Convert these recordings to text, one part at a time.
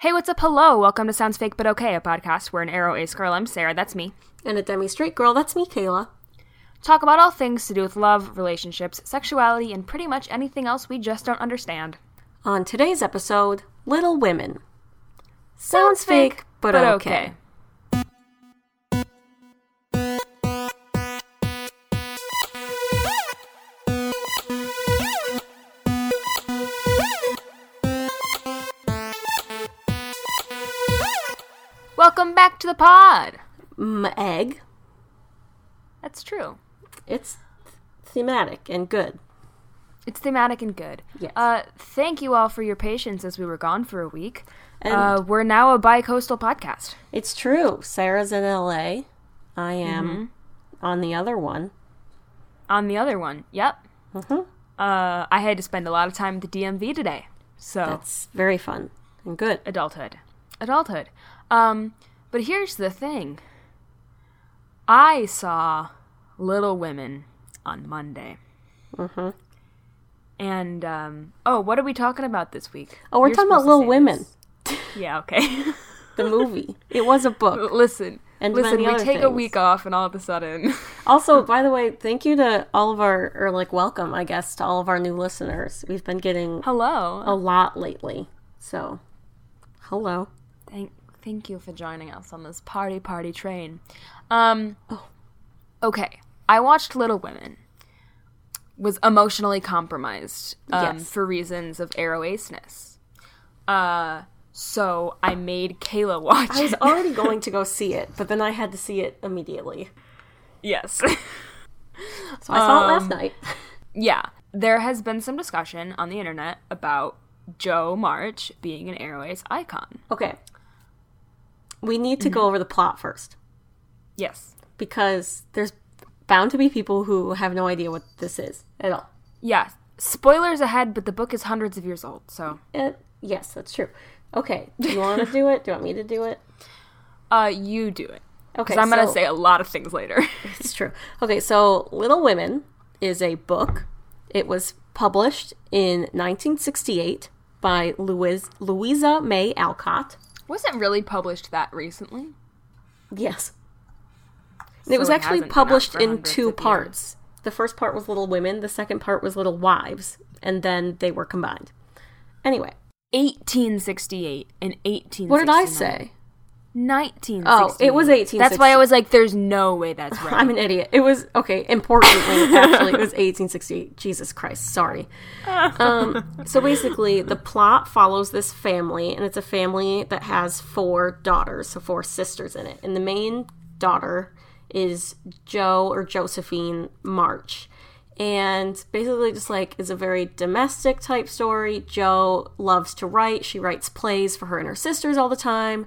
Hey, what's up? Hello. Welcome to Sounds Fake But Okay, a podcast where an arrow ace girl, I'm Sarah, that's me, And a demi straight girl, that's me, Kayla. talk about all things to do with love, relationships, sexuality, and pretty much anything else we just don't understand. On today's episode, Little Women. Sounds fake, but, okay. Welcome back to the pod. M- egg. That's true. It's thematic and good. It's thematic and good. Yes. Uh, thank you all for your patience as we were gone for a week. And- uh, we're now a bi-coastal podcast. It's true. Sarah's in LA. I am on the other one. On the other one, yep. Mhm. Uh, I had to spend a lot of time at the DMV today. So That's very fun and good. adulthood adulthood um but here's the thing i saw little women on monday hmm and um oh what are we talking about this week Oh, we're You're talking about Little Women, this. yeah okay the movie. it was a book. listen And listen we take a week off and all of a sudden Also, by the way, thank you to all of our, or like, welcome, I guess, to all of our new listeners. We've been getting hello a lot lately. So, hello. thank thank you for joining us on this party party train um Oh. okay i watched little women was emotionally compromised um, Yes. for reasons of arrow aceness uh so i made kayla watch I was it already going to go see it, but then I had to see it immediately. yes So I saw it Um, last night. yeah there has been some discussion on the internet about jo march being an arrow icon Okay. We need to Mm-hmm. go over the plot first yes because there's bound to be people who have no idea what this is at all. yeah spoilers ahead but the book is hundreds of years old so It, yes, that's true. Okay. Do you want to do it? Do you want me to do it? uh you do it Okay. because i'm gonna say a lot of things later It's true. Okay, so Little Women is a book. It was published in 1968 by Louis, Louisa May Alcott. Wasn't really published that recently Yes. So it was actually hasn't been out published in two parts. The first part was Little Women, the second part was Little Wives, and then they were combined. Anyway, 1868 and 1869. what did I say? 1968. Oh, it was 18. That's why I was like, there's no way that's right. I'm an idiot. It was okay. Importantly, actually, it was 1868. Jesus Christ, sorry. Um, so basically, the plot follows this family, and it's a family that has four daughters, so four sisters in it. And the main daughter is Jo or Josephine March, and basically just like is a very domestic type story. Jo loves to write. She writes plays for her and her sisters all the time.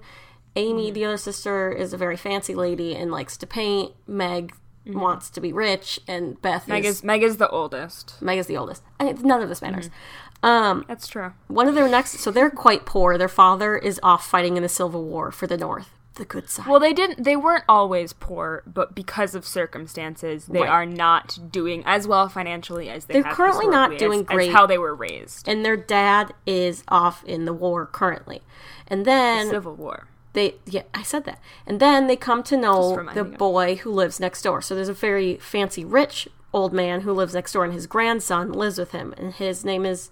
Amy, mm-hmm. the other sister, is a very fancy lady and likes to paint. Meg mm-hmm. wants to be rich, and Beth Meg is is, Meg is the oldest. Meg is the oldest. I mean, none of this matters. Mm-hmm. Um, That's true. one of their next, so they're quite poor. Their father is off fighting in the Civil War for the North, the good side. Well, they didn't. They weren't always poor, but because of circumstances, they Right. are not doing as well financially as they. They're currently not doing as- great. As how they were raised. and their dad is off in the war currently, and then Civil War. They yeah i said that. And then they come to know the boy who lives next door. So there's a very fancy rich old man who lives next door and his grandson lives with him and his name is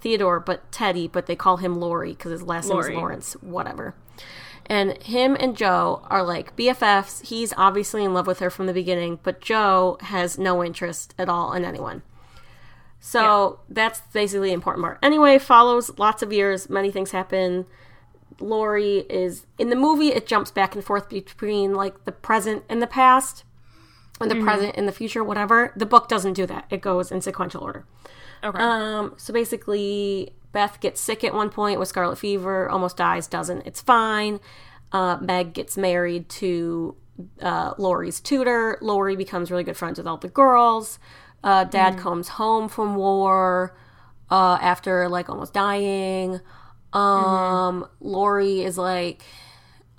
theodore but teddy but they call him Laurie because his last name is laurence whatever. And him and jo are like bffs he's obviously in love with her from the beginning but jo has no interest at all in anyone. So that's basically the important part. Anyway, follows lots of years, many things happen. Laurie is in the movie. It jumps back and forth between like the present and the past, and the present and the future, whatever. The book doesn't do that. It goes in sequential order. Okay. Um, so basically, Beth gets sick at one point with scarlet fever, almost dies, doesn't. It's fine. Uh, Meg gets married to uh, Laurie's tutor. Laurie becomes really good friends with all the girls. Uh, Dad comes home from war uh, after like almost dying. Um, Laurie is like,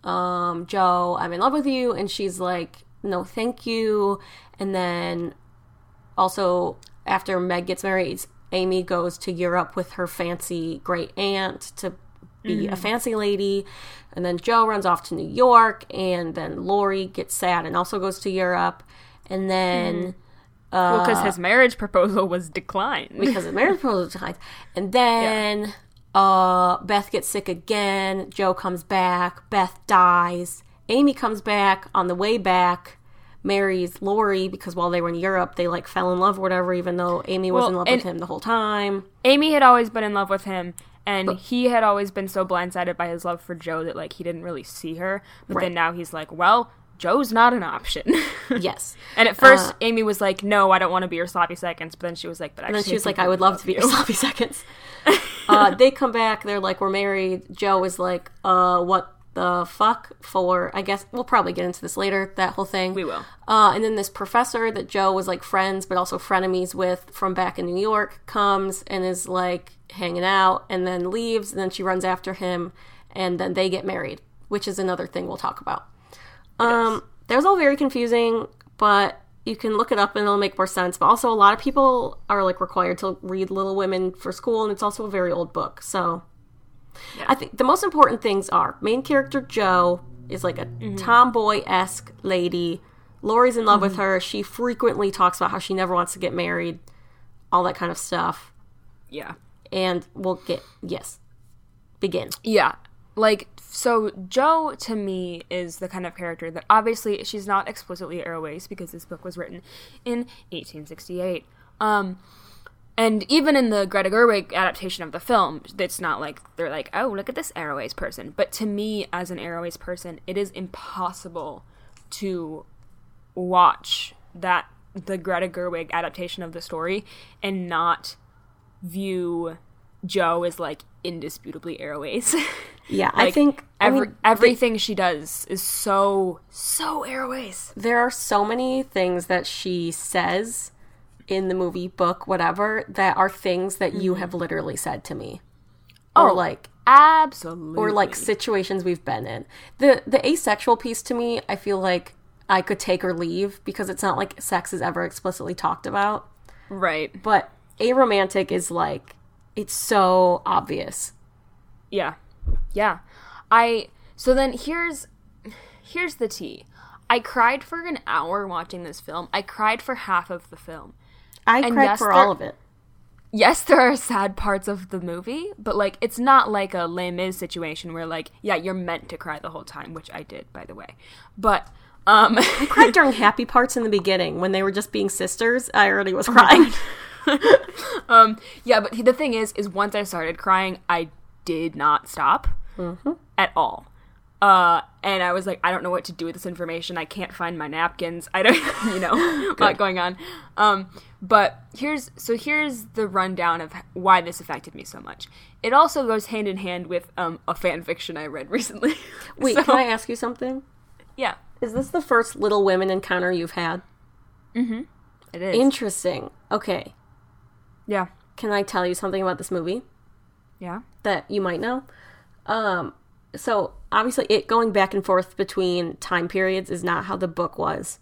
um, Jo, I'm in love with you, and she's like, no, thank you. And then also after Meg gets married, Amy goes to Europe with her fancy great aunt to be a fancy lady. And then Jo runs off to New York, and then Laurie gets sad and also goes to Europe. And then well, because his marriage proposal was declined. because of marriage proposal declined. And then uh, Beth gets sick again. Jo comes back. Beth dies. Amy comes back. On the way back, marries Laurie because while they were in Europe, they like fell in love or whatever. Even though Amy was Well, in love with him the whole time. Amy had always been in love with him, and he had always been so blindsided by his love for Jo that like he didn't really see her. But Right. then now he's like, well, Jo's not an option. Yes. and at first, Uh, Amy was like, no, I don't want to be your sloppy seconds. But then she was like, but And then she was like, I would love to be your sloppy seconds. uh, they come back. They're like, we're married. Jo is like, uh, what the fuck for, I guess, we'll probably get into this later, that whole thing. We will. Uh, and then this professor that Jo was like friends, but also frenemies with from back in New York comes and is like hanging out and then leaves. And then she runs after him and then they get married, which is another thing we'll talk about. Um, that was all very confusing, but you can look it up and it'll make more sense. But also, a lot of people are like required to read Little Women for school, and it's also a very old book. So, I think the most important things are main character Jo is like a mm-hmm. tomboy esque lady. Laurie's in love with mm-hmm. her. She frequently talks about how she never wants to get married, all that kind of stuff. Yeah. And we'll get yes, begin. Yeah. Like so Jo to me is the kind of character that obviously she's not explicitly aroace because this book was written in 1868. Um and even in the Greta Gerwig adaptation of the film, it's not like they're like, "Oh, look at this aroace person." But to me as an aroace person, it is impossible to watch that the Greta Gerwig adaptation of the story and not view Jo is like indisputably aroace. Yeah, I Like, think I Every, mean, everything she does is so so aroace. there are so many things that she says in the movie, book, whatever, that are things that you mm-hmm. have literally said to me. Or Oh, like Absolutely. or like situations we've been in. The the asexual piece to me, I feel like I could take or leave because it's not like sex is ever explicitly talked about. right. But aromantic is like it's so obvious. Yeah. Yeah. I so then here's here's the tea. I cried for an hour watching this film. I cried for half of the film. I And cried yes, for there- all of it. Yes, there are sad parts of the movie, but like it's not like a Les Mis situation where like yeah, you're meant to cry the whole time, which I did by the way. But um I cried during happy parts in the beginning when they were just being sisters. I already Oh was crying. Yeah, but the thing is, is once I started crying, I did not stop at all. Uh, and I was like, I don't know what to do with this information. I can't find my napkins. I don't, you know, a lot going on. Um, but here's so here's the rundown of why this affected me so much. It also goes hand in hand with um, a fan fiction I read recently. Wait, So- can I ask you something? yeah, Is this the first Little Women encounter you've had? it is. Interesting. Okay. Yeah, Can I tell you something about this movie yeah, that you might know? Um, so obviously, it going back and forth between time periods is not how the book was.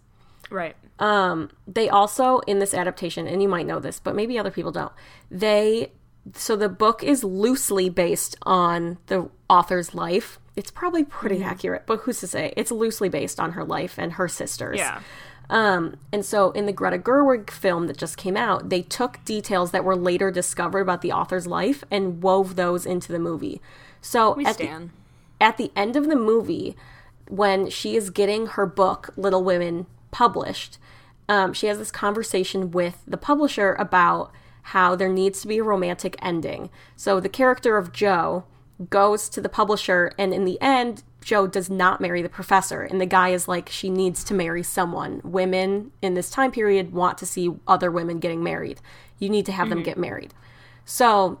right. Um, they also in this adaptation, and you might know this, but maybe other people don't. They so the book is loosely based on the author's life. It's probably pretty accurate, but who's to say? It's loosely based on her life and her sisters. Yeah, Um, and so in the Greta Gerwig film that just came out, they took details that were later discovered about the author's life and wove those into the movie. So we at the, at the end of the movie, when she is getting her book Little Women published, um, she has this conversation with the publisher about how there needs to be a romantic ending. So the character of Jo goes to the publisher, and in the end, Jo does not marry the professor. And the guy is like, she needs to marry someone. Women in this time period want to see other women getting married. You need to have them mm-hmm. get married. So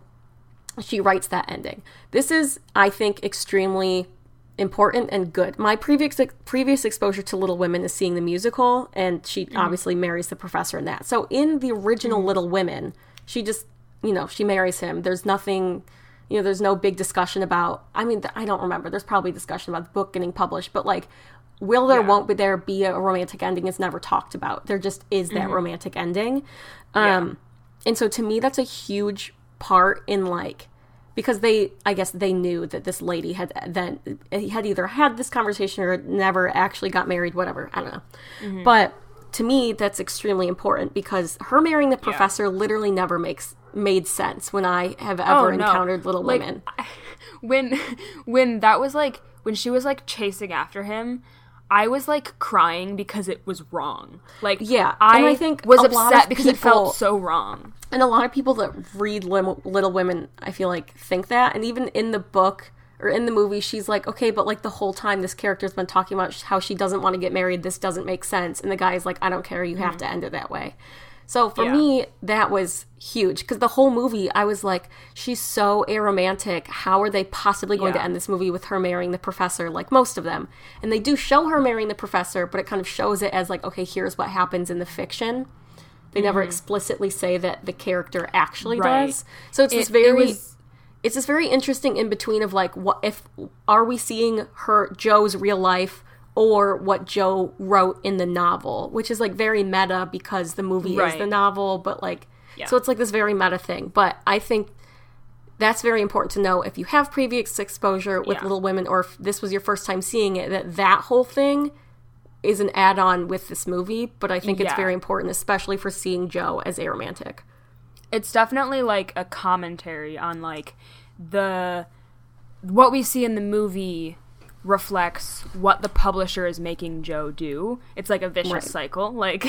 she writes that ending. This is, I think, extremely important and good. My previous previous exposure to Little Women is seeing the musical, and she mm-hmm. obviously marries the professor in that. So in the original mm-hmm. Little Women, she just, you know, she marries him. There's nothing, you know, there's no big discussion about. I mean, I don't remember. There's probably discussion about the book getting published, but like. Will there, Yeah. won't be there be a romantic ending is never talked about. There just is that romantic ending. Um, and so to me, that's a huge part in like, because they I guess they knew that this lady had then had either had this conversation or never actually got married, whatever. I don't know. Mm-hmm. But to me that's extremely important because her marrying the professor literally never makes made sense when I have oh, ever Oh, no. encountered Little Like, Women. when when that was like when she was like chasing after him i was like crying because it was wrong like Yeah, i, I think was upset because it felt so wrong And a lot of people that read Lim- Little Women, I feel like, think that. And even in the book or in the movie, she's like, okay, but like the whole time this character's been talking about how she doesn't want to get married, this doesn't make sense. And the guy's like, I don't care, you have mm. to end it that way. So for Yeah. me, that was huge because the whole movie, I was like, she's so aromantic. How are they possibly going to end this movie with her marrying the professor, like most of them? And they do show her marrying the professor, but it kind of shows it as like, okay, here's what happens in the fiction. They never explicitly say that the character actually Mm-hmm. Right. does. So it's this It- it very was- it's this very interesting in between of like what if are we seeing her Jo's real life or what Jo wrote in the novel, which is like very meta because the movie is the novel, but like Yeah. so it's like this very meta thing. But I think that's very important to know if you have previous exposure with Yeah. Little Women or if this was your first time seeing it that that whole thing is an add-on with this movie, but I think it's very important especially for seeing Jo as aromantic. it's definitely like a commentary on like the what we see in the movie reflects what the publisher is making Jo do. It's like a vicious Right. cycle. Like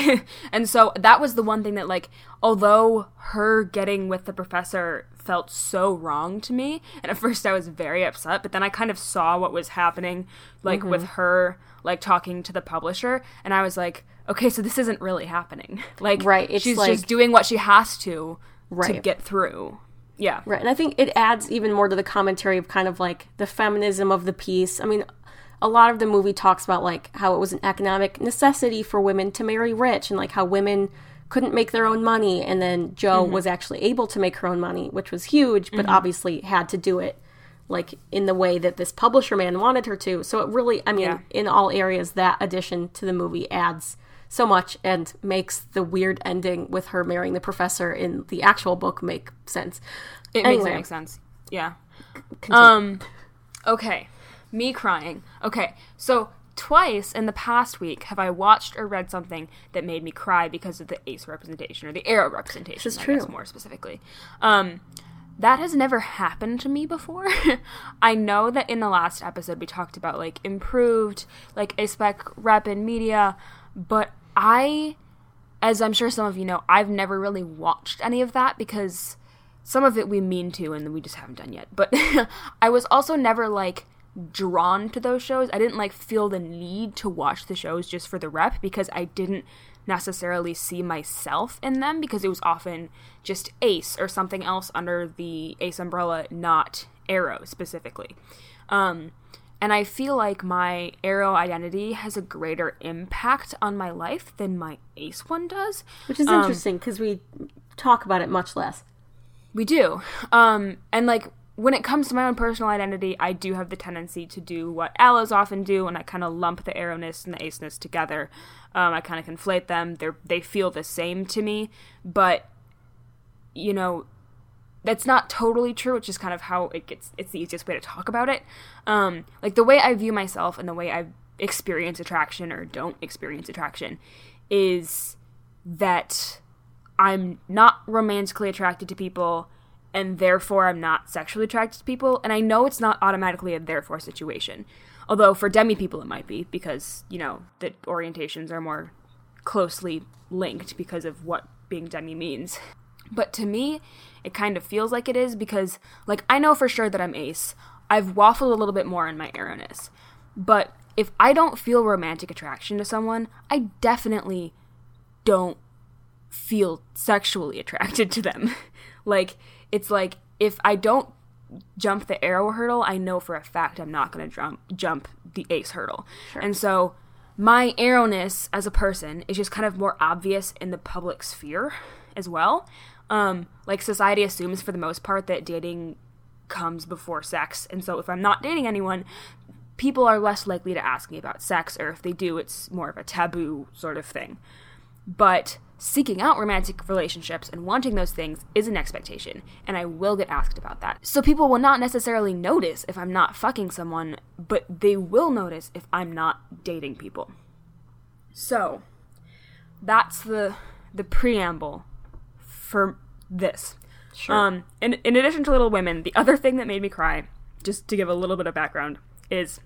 and so that was the one thing that like although her getting with the professor felt so wrong to me, and at first I was very upset, but then I kind of saw what was happening like with mm-hmm. her like talking to the publisher and I was like, okay, so this isn't really happening. Like Right, she's like- just doing what she has to right. to get through. Yeah. Right. And I think it adds even more to the commentary of kind of like the feminism of the piece. I mean, a lot of the movie talks about like how it was an economic necessity for women to marry rich and like how women couldn't make their own money and then Jo Mm-hmm. was actually able to make her own money, which was huge, but obviously had to do it like in the way that this publisher man wanted her to. So it really, I mean, Yeah. in all areas that addition to the movie adds so much and makes the weird ending with her marrying the professor in the actual book make sense. It Anyway. makes it make sense. Yeah. Continue. Um okay. Me crying. Okay. So twice in the past week have I watched or read something that made me cry because of the ace representation or the arrow representation. is I guess true. more specifically. Um that has never happened to me before. I know that in the last episode we talked about like improved like a spec rep in media, but I as I'm sure some of you know, I've never really watched any of that because some of it we mean to and we just haven't done yet. But I was also never like drawn to those shows. I didn't like feel the need to watch the shows just for the rep because I didn't necessarily see myself in them because it was often just Ace or something else under the Ace umbrella, not Arrow specifically. Um, and I feel like my Arrow identity has a greater impact on my life than my Ace one does. Which is Um, interesting because we talk about it much less. We do. Um, and like when it comes to my own personal identity, I do have the tendency to do what allos often do, and I kind of lump the arrowness and the aceness together. Um, I kind of conflate them. They they feel the same to me, but you know, that's not totally true. Which is kind of how it gets. It's the easiest way to talk about it. Um, like the way I view myself and the way I experience attraction or don't experience attraction is that I'm not romantically attracted to people and therefore I'm not sexually attracted to people. And I know it's not automatically a therefore situation. Although for demi people it might be because, you know, the orientations are more closely linked because of what being demi means. But to me, it kind of feels like it is because, like, I know for sure that I'm ace. I've waffled a little bit more in my arrowness. But if I don't feel romantic attraction to someone, I definitely don't feel sexually attracted to them. like it's like if I don't jump the arrow hurdle, I know for a fact I'm not going to jump jump the ace hurdle. And so my arrowness as a person is just kind of more obvious in the public sphere as well. Um, like society assumes for the most part that dating comes before sex, and so if I'm not dating anyone, people are less likely to ask me about sex, or if they do, it's more of a taboo sort of thing. But seeking out romantic relationships and wanting those things is an expectation, and I will get asked about that. So people will not necessarily notice if I'm not fucking someone, but they will notice if I'm not dating people. So, that's the the preamble for this. Sure. Um, in, in addition to Little Women, the other thing that made me cry, just to give a little bit of background, is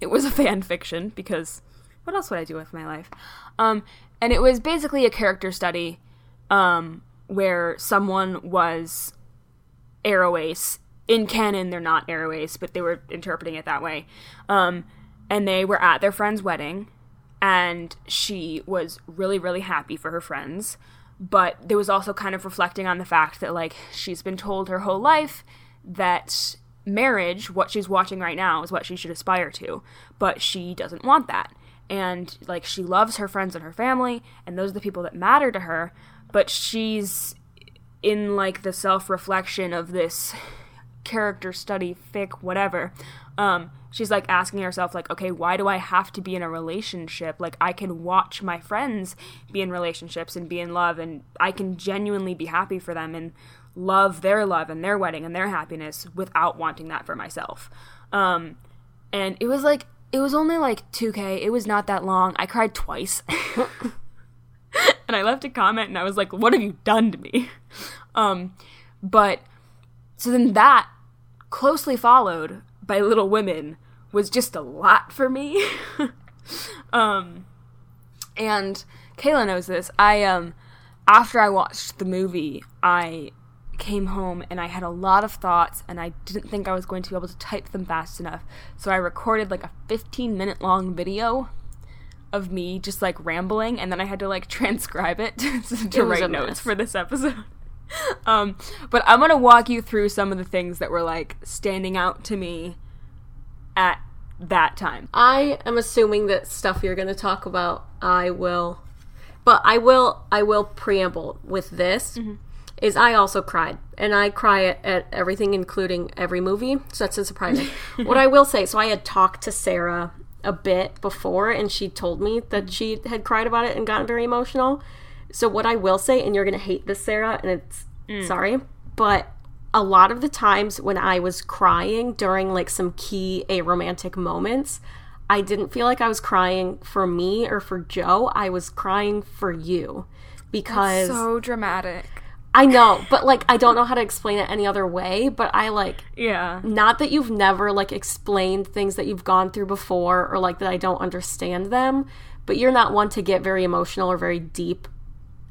it was a fan fiction because what else would I do with my life? Um, and it was basically a character study um, where someone was Aroace. In canon, they're not Aroace, but they were interpreting it that way. Um, and they were at their friend's wedding, and she was really, really happy for her friends. But there was also kind of reflecting on the fact that, like, she's been told her whole life that marriage, what she's watching right now, is what she should aspire to. But she doesn't want that. And, like, she loves her friends and her family, and those are the people that matter to her. But she's in, like, the self reflection of this character study, fic, whatever. Um, she's like asking herself, like, okay, why do I have to be in a relationship? Like, I can watch my friends be in relationships and be in love, and I can genuinely be happy for them and love their love and their wedding and their happiness without wanting that for myself. Um, and it was like, it was only like 2K. It was not that long. I cried twice. and I left a comment and I was like, what have you done to me? Um, but so then that closely followed by Little Women was just a lot for me. um, and Kayla knows this. I um after I watched the movie, I came home and I had a lot of thoughts and I didn't think I was going to be able to type them fast enough. So I recorded like a 15 minute long video of me just like rambling and then I had to like transcribe it to It write notes mess. for this episode. Um but I'm going to walk you through some of the things that were like standing out to me at that time. I am assuming that stuff you're going to talk about, I will, but I will, I will preamble with this. Is I also cried, and I cry at, at everything, including every movie. So that's surprising. what I will say, so I had talked to Sarah a bit before, and she told me that she had cried about it and gotten very emotional. So what I will say, and you're gonna hate this, Sarah, and it's mm. sorry, but a lot of the times when I was crying during like some key aromantic moments, I didn't feel like I was crying for me or for Jo. I was crying for you because So dramatic. I know, but like I don't know how to explain it any other way. But I like Yeah. not that you've never like explained things that you've gone through before or like that I don't understand them, but you're not one to get very emotional or very deep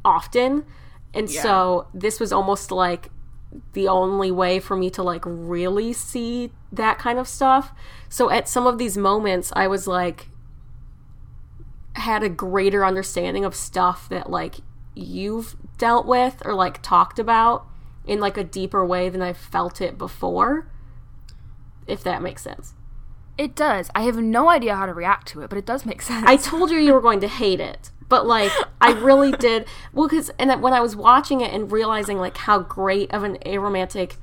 often. And so this was almost like the only way for me to like really see that kind of stuff. So at some of these moments I was like had a greater understanding of stuff that like you've dealt with or like talked about in like a deeper way than I felt it before. If that makes sense. It does. I have no idea how to react to it, but it does make sense. I told you you were going to hate it, but like I really did. Well, because and when I was watching it and realizing like how great of an aromantic,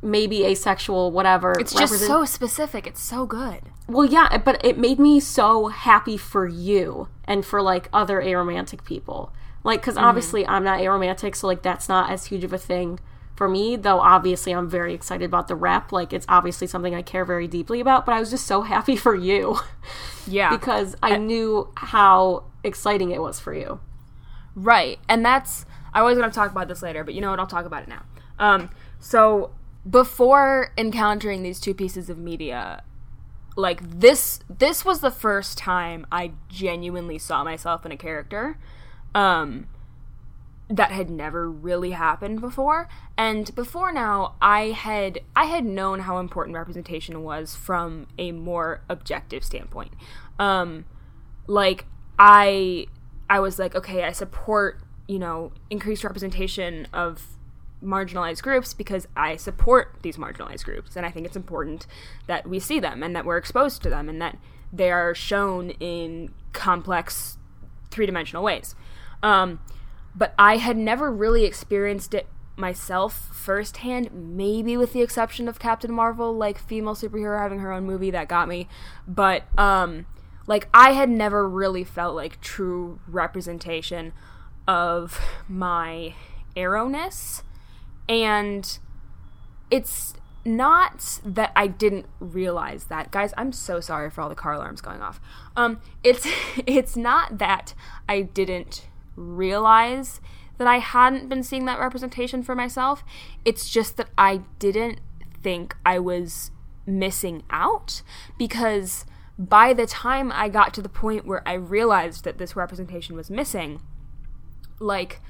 maybe asexual, whatever. it's just so specific. It's so good. Well, yeah, but it made me so happy for you and for like other aromantic people. Like, because mm-hmm. obviously I'm not aromantic, so like that's not as huge of a thing for me. Though obviously I'm very excited about the rep. Like, it's obviously something I care very deeply about. But I was just so happy for you Yeah. because I knew how exciting it was for you. Right. And that's I was going to talk about this later, but you know what? I'll talk about it now. Um so before encountering these two pieces of media, like this this was the first time I genuinely saw myself in a character. Um that had never really happened before and before now i had i had known how important representation was from a more objective standpoint um like i i was like okay i support you know increased representation of marginalized groups because i support these marginalized groups and i think it's important that we see them and that we're exposed to them and that they are shown in complex three-dimensional ways um but I had never really experienced it myself firsthand, maybe with the exception of Captain Marvel, like female superhero having her own movie that got me. But um like I had never really felt like true representation of my arrowness and it's not that I didn't realize that. Guys, I'm so sorry for all the car alarms going off. Um it's it's not that I didn't realize that I hadn't been seeing that representation for myself. It's just that I didn't think I was missing out because by the time I got to the point where I realized that this representation was missing, like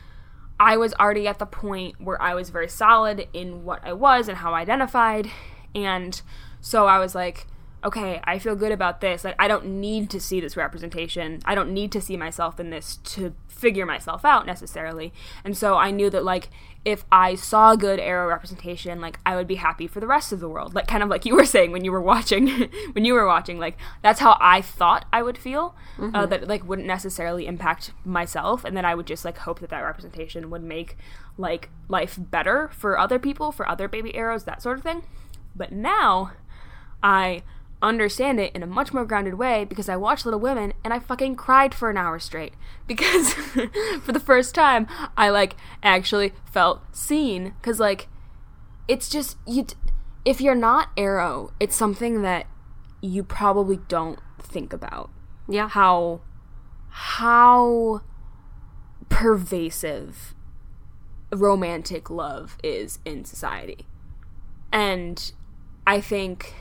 I was already at the point where I was very solid in what I was and how I identified. And so I was like, okay, I feel good about this. Like, I don't need to see this representation. I don't need to see myself in this to figure myself out necessarily. And so I knew that, like, if I saw good arrow representation, like, I would be happy for the rest of the world. Like, kind of like you were saying when you were watching, when you were watching, like, that's how I thought I would feel. Mm-hmm. Uh, that, like, wouldn't necessarily impact myself. And then I would just, like, hope that that representation would make, like, life better for other people, for other baby arrows, that sort of thing. But now, I understand it in a much more grounded way because I watched Little Women and I fucking cried for an hour straight. Because for the first time I like actually felt seen. Cuz like it's just you if you're not arrow it's something that you probably don't think about. Yeah. How how pervasive romantic love is in society. And I think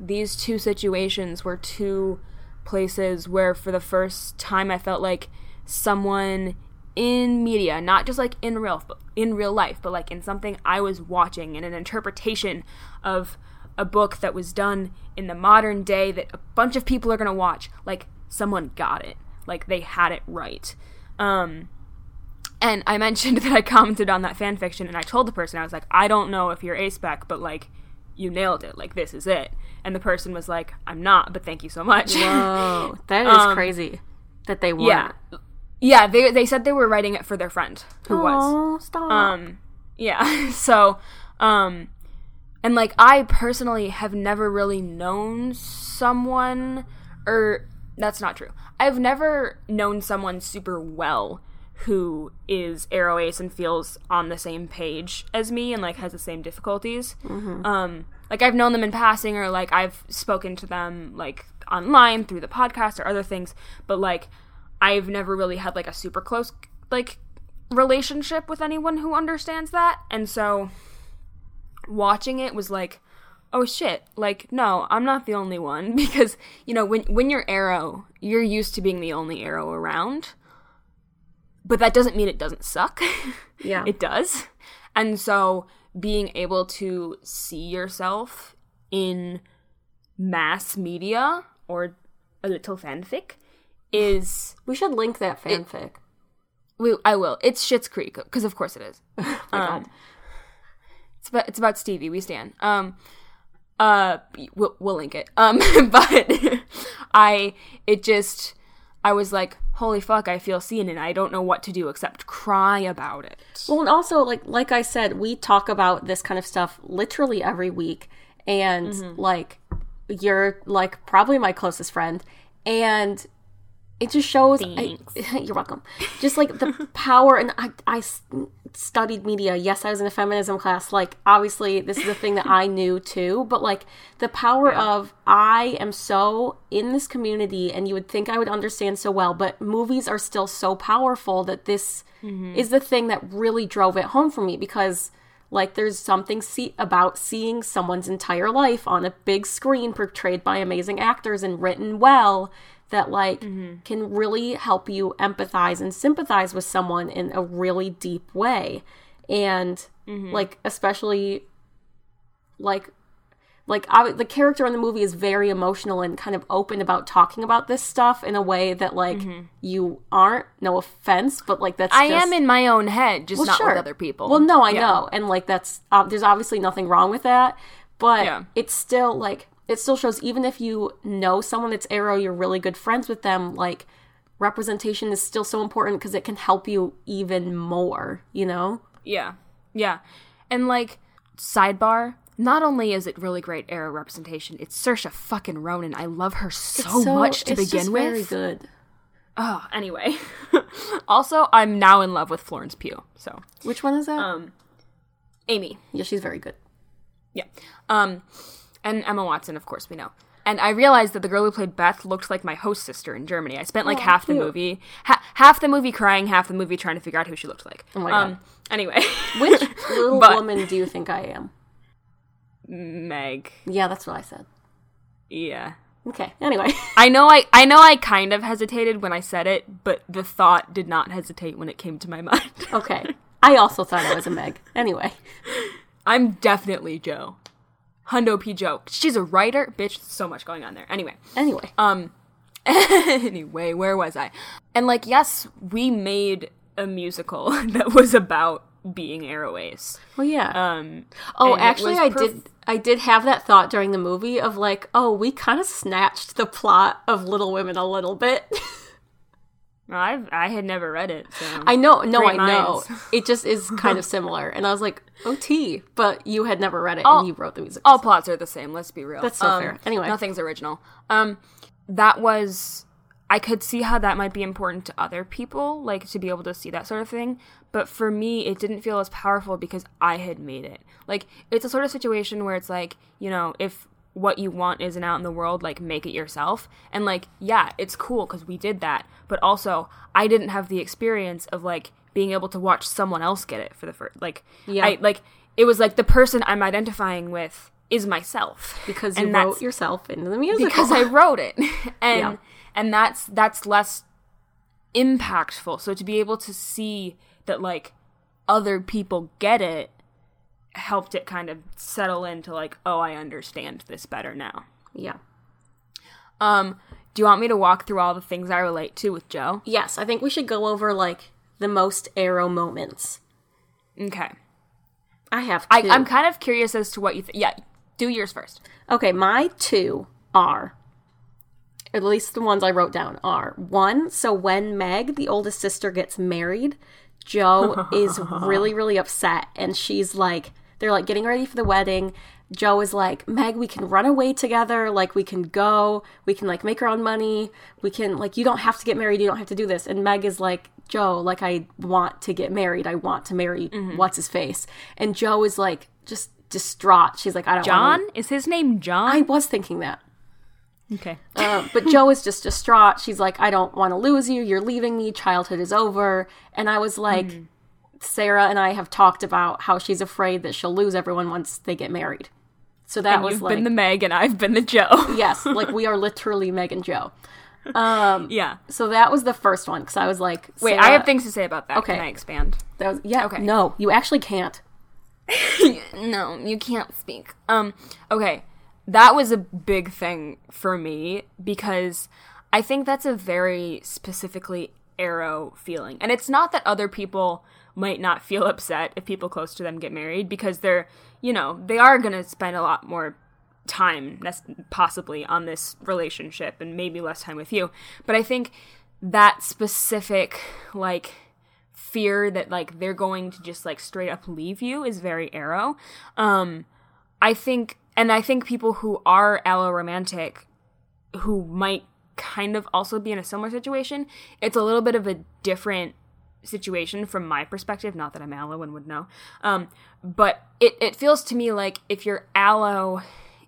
these two situations were two places where for the first time I felt like someone in media, not just like in real in real life, but like in something I was watching in an interpretation of a book that was done in the modern day that a bunch of people are going to watch, like someone got it. Like they had it right. Um and I mentioned that I commented on that fan fiction and I told the person I was like, I don't know if you're a spec, but like you nailed it. Like this is it. And the person was like, I'm not, but thank you so much. Whoa, that is um, crazy that they were. Yeah, yeah. They they said they were writing it for their friend who Aww, was. Stop. Um, yeah. So, um, and like I personally have never really known someone, or that's not true. I've never known someone super well who is arrow ace and feels on the same page as me and like has the same difficulties. Mm-hmm. Um, like I've known them in passing or like I've spoken to them like online through the podcast or other things, but like I've never really had like a super close like relationship with anyone who understands that. And so watching it was like oh shit like no i'm not the only one because you know when when you're arrow you're used to being the only arrow around but that doesn't mean it doesn't suck. Yeah. it does. And so being able to see yourself in mass media or a little fanfic is we should link that fanfic. It, we, I will. It's Schitt's Creek because of course it is. oh um, it's about it's about Stevie. We stand. Um, uh, we'll, we'll link it. Um, but I it just I was like, holy fuck, I feel seen and I don't know what to do except cry about it. Well, and also like like I said, we talk about this kind of stuff literally every week and mm-hmm. like you're like probably my closest friend and it just shows I, you're welcome just like the power and I, I studied media yes i was in a feminism class like obviously this is a thing that i knew too but like the power yeah. of i am so in this community and you would think i would understand so well but movies are still so powerful that this mm-hmm. is the thing that really drove it home for me because like there's something see- about seeing someone's entire life on a big screen portrayed by amazing actors and written well that like mm-hmm. can really help you empathize and sympathize with someone in a really deep way and mm-hmm. like especially like like I, the character in the movie is very emotional and kind of open about talking about this stuff in a way that like mm-hmm. you aren't no offense but like that's i just, am in my own head just well, not sure. with other people well no i yeah. know and like that's uh, there's obviously nothing wrong with that but yeah. it's still like it still shows even if you know someone that's arrow you're really good friends with them like representation is still so important because it can help you even more you know yeah yeah and like sidebar not only is it really great arrow representation it's Saoirse fucking Ronan I love her so, so much to begin with very good Oh, anyway. also, I'm now in love with Florence Pugh. So, Which one is that? um, Amy. yeah, she's very good. Yeah. Um, and Emma Watson, of course, we know. And I realized that the girl who played Beth looked like my host sister in Germany. I spent like Aw, half the movie, ha- half the movie crying, half the movie trying to figure out who she looked like. Oh my um, Anyway, Which little But- woman do you think I am? Meg. Yeah, that's what I said. Yeah. Okay. Anyway, I know I I know I kind of hesitated when I said it, but the thought did not hesitate when it came to my mind. okay. I also thought I was a Meg. Anyway, I'm definitely Jo. Hundo P. Jo. She's a writer. Bitch, so much going on there. Anyway. anyway. Um anyway, where was I? And like yes, we made a musical that was about being Arrow Ace. Well, yeah. Um oh, actually, I perf- did. I did have that thought during the movie of like, oh, we kind of snatched the plot of Little Women a little bit. I I had never read it, so I know, no, Great I know. It just is kind of similar, and I was like, "OT," but you had never read it, All- and you wrote the music. all plots are the same, let's be real. That's so Um, fair. Anyway. nothing's original. Um that was I could see how that might be important to other people, like to be able to see that sort of thing. But for me, it didn't feel as powerful because I had made it. Like, it's a sort of situation where it's like, you know, if what you want isn't out in the world, like, make it yourself. And, like, yeah, it's cool because we did that. But also, I didn't have the experience of, like, being able to watch someone else get it for the first. Like, Yeah. I, like, it was like the person I'm identifying with is myself. because you and wrote yourself into the musical. because I wrote it, and Yeah. and that's that's less impactful. So to be able to see that like other people get it helped it kind of settle into like, oh, I understand this better now. yeah. Um, do you want me to walk through all the things I relate to with Jo? Yes, I think we should go over like the most arrow moments. Okay, I have. I, two. I'm kind of curious as to what you think. Yeah, do yours first. Okay, my two are, at least the ones I wrote down are one. So when Meg, the oldest sister, gets married, Joe is really, really upset, and she's like, they're like getting ready for the wedding. Jo is like, Meg, we can run away together. Like, we can go. We can, like, make our own money. We can, like, you don't have to get married. You don't have to do this. And Meg is like, Jo, like, I want to get married. I want to marry what's his face. And Jo is like, just distraught. She's like, I don't wanna- John is his name. John. I was thinking that. okay. Uh, but Jo is just distraught. She's like, I don't want to lose you. You're leaving me. Childhood is over. And I was like, Hmm. Sarah and I have talked about how she's afraid that she'll lose everyone once they get married. So that was You've like, been the Meg, and I've been the Jo. yes, like we are literally Meg and Jo. yeah. So that was the first one because I was like, Wait, Sarah- I have things to say about that. Okay. Can I expand? That was yeah. Okay. No, you actually can't. no, you can't speak. Um, okay. That was a big thing for me because I think that's a very specifically arrow feeling. And it's not that other people might not feel upset if people close to them get married because they're, you know, they are going to spend a lot more time possibly on this relationship and maybe less time with you. But I think that specific like fear that like they're going to just like straight up leave you is very arrow. Um I think and I think people who are alloromantic who might kind of also be in a similar situation, it's a little bit of a different situation from my perspective. Not that I'm allo and would know. Um, but it, it feels to me like if you're allo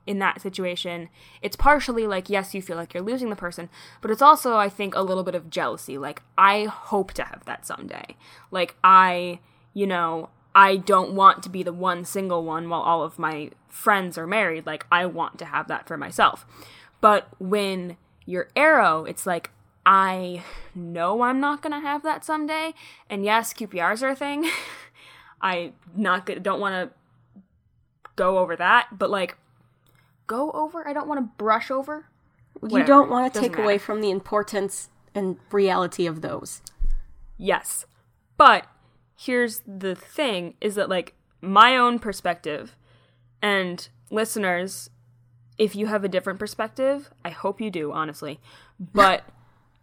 in that situation, it's partially like, yes, you feel like you're losing the person, but it's also, I think, a little bit of jealousy. Like, I hope to have that someday. Like, I, you know, I don't want to be the one single one while all of my friends are married. Like, I want to have that for myself. But when you're arrow, it's like, I know I'm not gonna have that someday. And yes, QPRs are a thing. I not good, don't want to go over that, but like go over. I don't want to brush over. You don't want to take away from the importance and reality of those. Yes. But here's the thing is that like my own perspective and listeners if you have a different perspective, I hope you do, honestly. But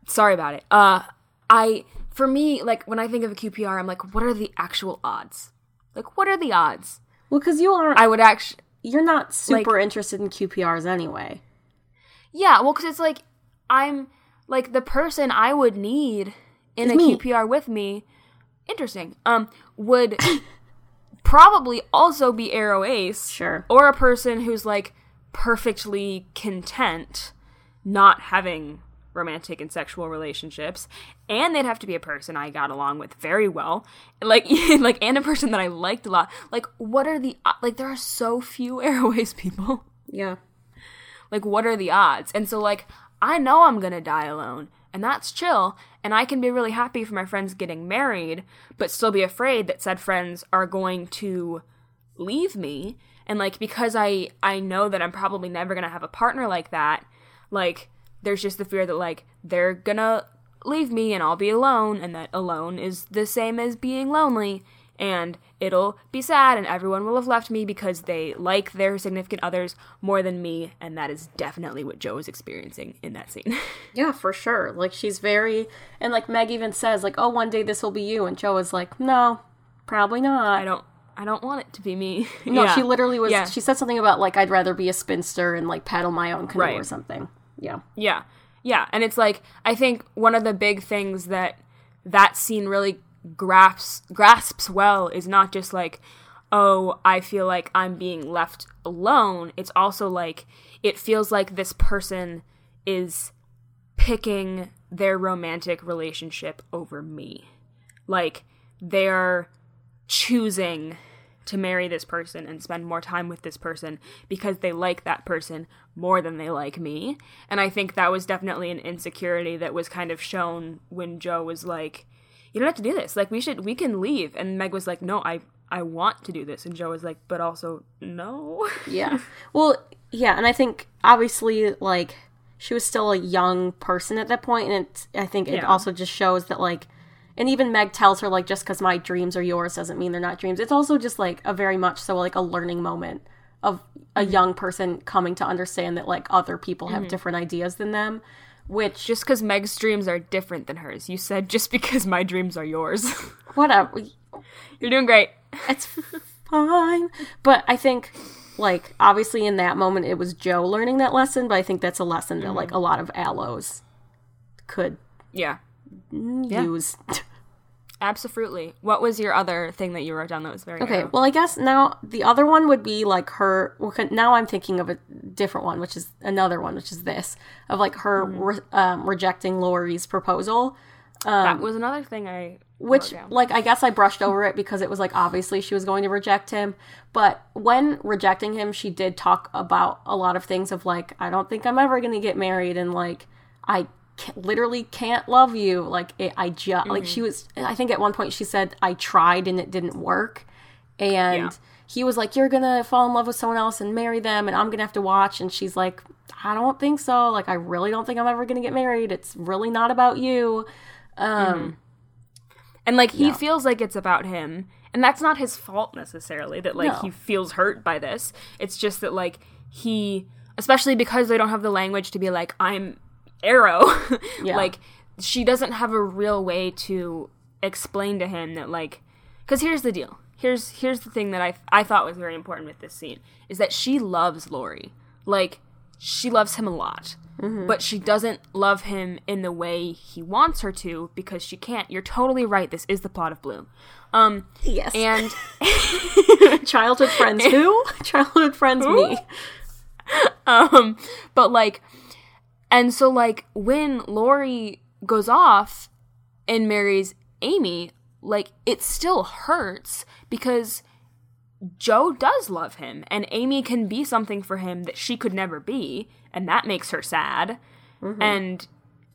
sorry about it. Uh I for me like when I think of a QPR, I'm like what are the actual odds? Like what are the odds? Well, because you aren't, I would actually you're not super interested in QPRs anyway. Yeah, well, because it's like I'm like the person I would need in Is a me. QPR with me, interesting, um, would probably also be Arrow Ace. Sure. Or a person who's like perfectly content not having romantic and sexual relationships and they'd have to be a person i got along with very well. Like like and a person that i liked a lot. Like what are the like there are so few aroace people. Yeah. like what are the odds? And so like i know i'm gonna die alone and that's chill and i can be really happy for my friends getting married but still be afraid that said friends are going to leave me. And like because i i know that i'm probably never gonna have a partner like that like there's just the fear that like they're gonna leave me and i'll be alone and that alone is the same as being lonely and it'll be sad and everyone will have left me because they like their significant others more than me and that is definitely what jo is experiencing in that scene Yeah, for sure. Like she's very and like Meg even says like, "Oh, one day this will be you." And Jo is like, "No, probably not." i don't i don't want it to be me no, Yeah. she literally was Yeah. she said something about like I'd rather be a spinster and like paddle my own canoe Right. or something. Yeah. Yeah. Yeah. And it's like, I think one of the big things that that scene really grasps, grasps well is not just like, oh, I feel like I'm being left alone. It's also like, it feels like this person is picking their romantic relationship over me. Like, they're choosing to marry this person and spend more time with this person because they like that person more than they like me. And I think that was definitely an insecurity that was kind of shown when Jo was like, You don't have to do this. Like we should we can leave. And Meg was like, No, I I want to do this. And Jo was like, But also no. Yeah. well, yeah, and I think obviously like she was still a young person at that point and it, I think it Yeah. also just shows that like and even Meg tells her like just cuz my dreams are yours doesn't mean they're not dreams. It's also just like a very much so like a learning moment of a mm-hmm. young person coming to understand that like other people have mm-hmm. different ideas than them, which just because Meg's dreams are different than hers. You said just because my dreams are yours. whatever. You're doing great. it's fine. But I think, like, obviously in that moment it was Jo learning that lesson, but I think that's a lesson that, like, mm-hmm. a lot of allos could Yeah. Mm, use. Absolutely. What was your other thing that you wrote down that was very Okay, well, I guess now the other one would be like her. well, Now I'm thinking of a different one, which is another one, which is this of like her mm-hmm. re- um, rejecting Laurie's proposal. Um, that was another thing I which like i guess i brushed over it because it was like obviously she was going to reject him but when rejecting him she did talk about a lot of things of like i don't think i'm ever going to get married and like i ca- literally can't love you. Like it, i just like she was i think at one point she said i tried and it didn't work. And Yeah. he was like you're gonna fall in love with someone else and marry them and i'm gonna have to watch. And she's like i don't think so. Like i really don't think i'm ever gonna get married. It's really not about you. Um And like he feels like it's about him, and that's not his fault necessarily that like No. he feels hurt by this. It's just that like he especially because they don't have the language to be like I'm Aro. Yeah. like she doesn't have a real way to explain to him that like cuz here's the deal. Here's here's the thing that I I thought was very important with this scene is that she loves Laurie. Like she loves him a lot. But she doesn't love him in the way he wants her to because she can't. You're totally right. This is the plot of Bloom. Um yes and childhood friends who childhood friends me um but like and so like when Laurie goes off and marries Amy, like it still hurts because Jo does love him and Amy can be something for him that she could never be and that makes her sad. And,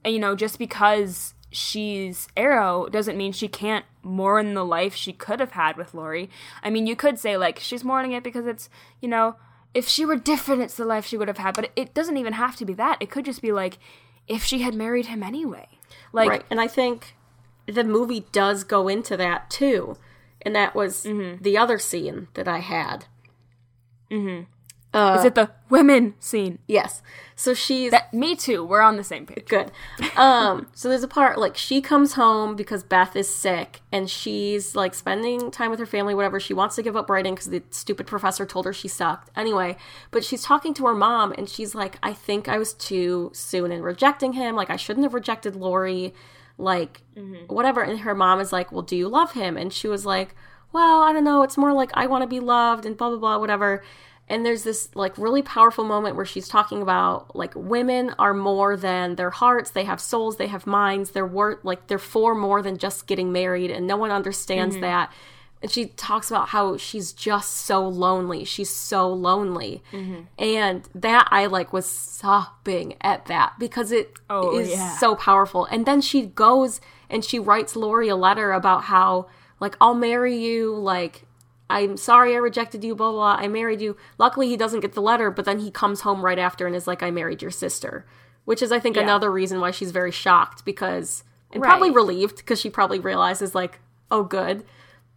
and you know, just because she's aro doesn't mean she can't mourn the life she could have had with Laurie. I mean, you could say like she's mourning it because it's, you know, if she were different it's the life she would have had, but it, doesn't even have to be that. It could just be like if she had married him anyway. Like right and i think the movie does go into that too and that was Mm-hmm. the other scene that i had Is it the women scene? Yes. So she's That me too. We're on the same page. good. Um, so there's a part like she comes home because Beth is sick and she's like spending time with her family, whatever. She wants to give up writing because the stupid professor told her she sucked. Anyway, but she's talking to her mom and she's like, I think I was too soon in rejecting him. Like I shouldn't have rejected Laurie. Like whatever. And her mom is like, Well, do you love him? And she was like, Well, I don't know. It's more like I want to be loved and blah blah blah, whatever and there's this like really powerful moment where she's talking about like women are more than their hearts they have souls they have minds they're worth like they're for more than just getting married and no one understands mm-hmm. that. And she talks about how she's just so lonely she's so lonely. Mm-hmm. And that i like was sobbing at that because it oh, is Oh, yeah. so powerful. And then she goes and she writes laurie a letter about how like i'll marry you like I'm sorry I rejected you, blah, blah, blah. I married you. Luckily, he doesn't get the letter, but then he comes home right after and is like, I married your sister. Which is, I think, Yeah. another reason why she's very shocked because, and probably relieved because she probably realizes, like, oh, good.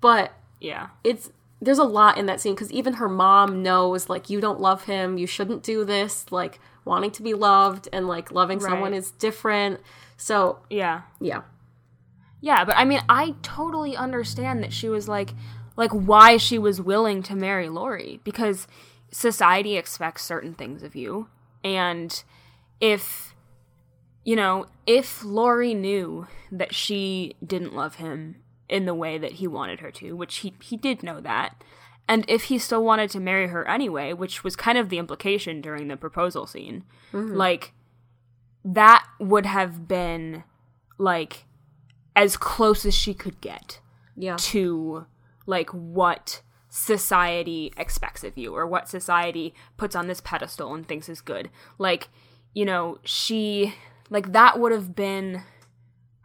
But Yeah. it's, there's a lot in that scene because even her mom knows, like, you don't love him. You shouldn't do this. Like, wanting to be loved and, like, loving someone is different. So, Yeah. yeah. Yeah, but I mean, I totally understand that she was like, like why she was willing to marry Laurie because society expects certain things of you, and if you know, if Laurie knew that she didn't love him in the way that he wanted her to, which he he did know that, and if he still wanted to marry her anyway, which was kind of the implication during the proposal scene, mm-hmm. like that would have been like as close as she could get Yeah. to like what society expects of you or what society puts on this pedestal and thinks is good. Like, you know, she like that would have been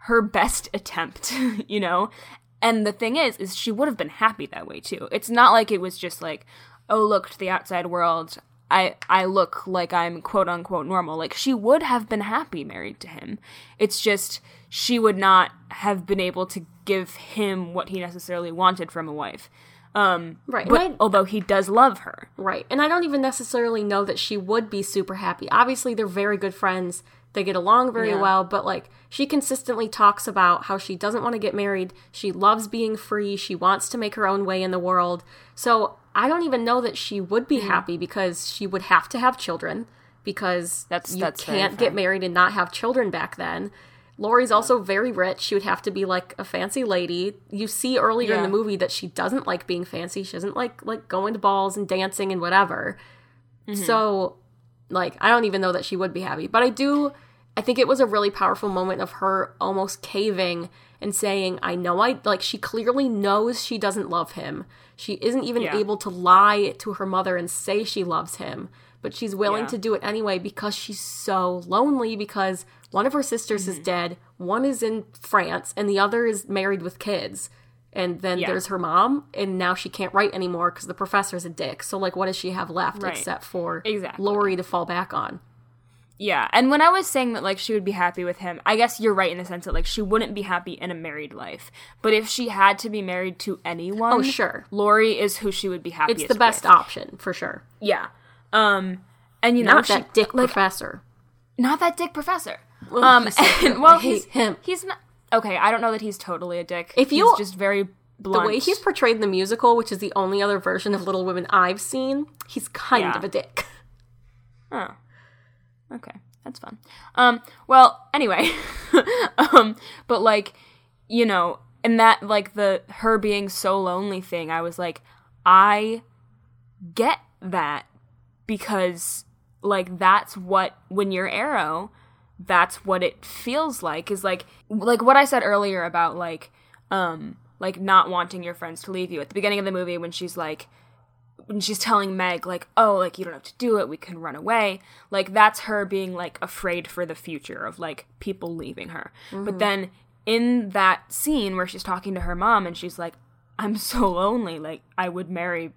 her best attempt, you know? And the thing is is she would have been happy that way too. It's not like it was just like, oh look to the outside world, I I look like I'm quote unquote normal. Like she would have been happy married to him. It's just she would not have been able to give him what he necessarily wanted from a wife. Um Right. but I- although he does love her. Right. And I don't even necessarily know that she would be super happy. Obviously, they're very good friends. They get along very Yeah. well, but like she consistently talks about how she doesn't want to get married. She loves being free. She wants to make her own way in the world. So I don't even know that she would be mm. happy because she would have to have children because That's- you that's can't get married and not have children back then. Laurie's also very rich. She would have to be like a fancy lady. You see earlier in the movie that she doesn't like being fancy. She doesn't like like going to balls and dancing and whatever. Mm-hmm. So, like, I don't even know that she would be happy. But I do, I think it was a really powerful moment of her almost caving and saying, I know I, like, she clearly knows she doesn't love him. She isn't even Yeah. able to lie to her mother and say she loves him. But she's willing Yeah. to do it anyway because she's so lonely because one of her sisters Mm-hmm. is dead, one is in France, and the other is married with kids. And then Yeah. there's her mom, and now she can't write anymore because the professor's a dick. So, like, what does she have left Right. except for Exactly. Laurie to fall back on? Yeah, and when I was saying that like she would be happy with him, I guess you're right in the sense that like she wouldn't be happy in a married life. But if she had to be married to anyone, Oh, sure. Laurie is who she would be happy. With. It's the best option for sure. Yeah. Um, and you know, Not she, that dick like professor. not that dick professor. Um, he's so and, good. well, he's him. He's not okay. I don't know that he's totally a dick. If he's you- just very The way he's portrayed in the musical, which is the only other version of Little Women I've seen, he's kind Yeah. of a dick. Oh. Okay. That's fun. Um, well, anyway. um, but like, you know, and that like the her being so lonely thing, I was like, I get that because like that's what when you're aro, that's what it feels like is like like what I said earlier about like um like not wanting your friends to leave you at the beginning of the movie when she's like when she's telling Meg like, "Oh, like you don't have to do it. We can run away." Like that's her being like afraid for the future of like people leaving her. But mm-hmm. then in that scene where she's talking to her mom and she's like, "I'm so lonely. Like I would marry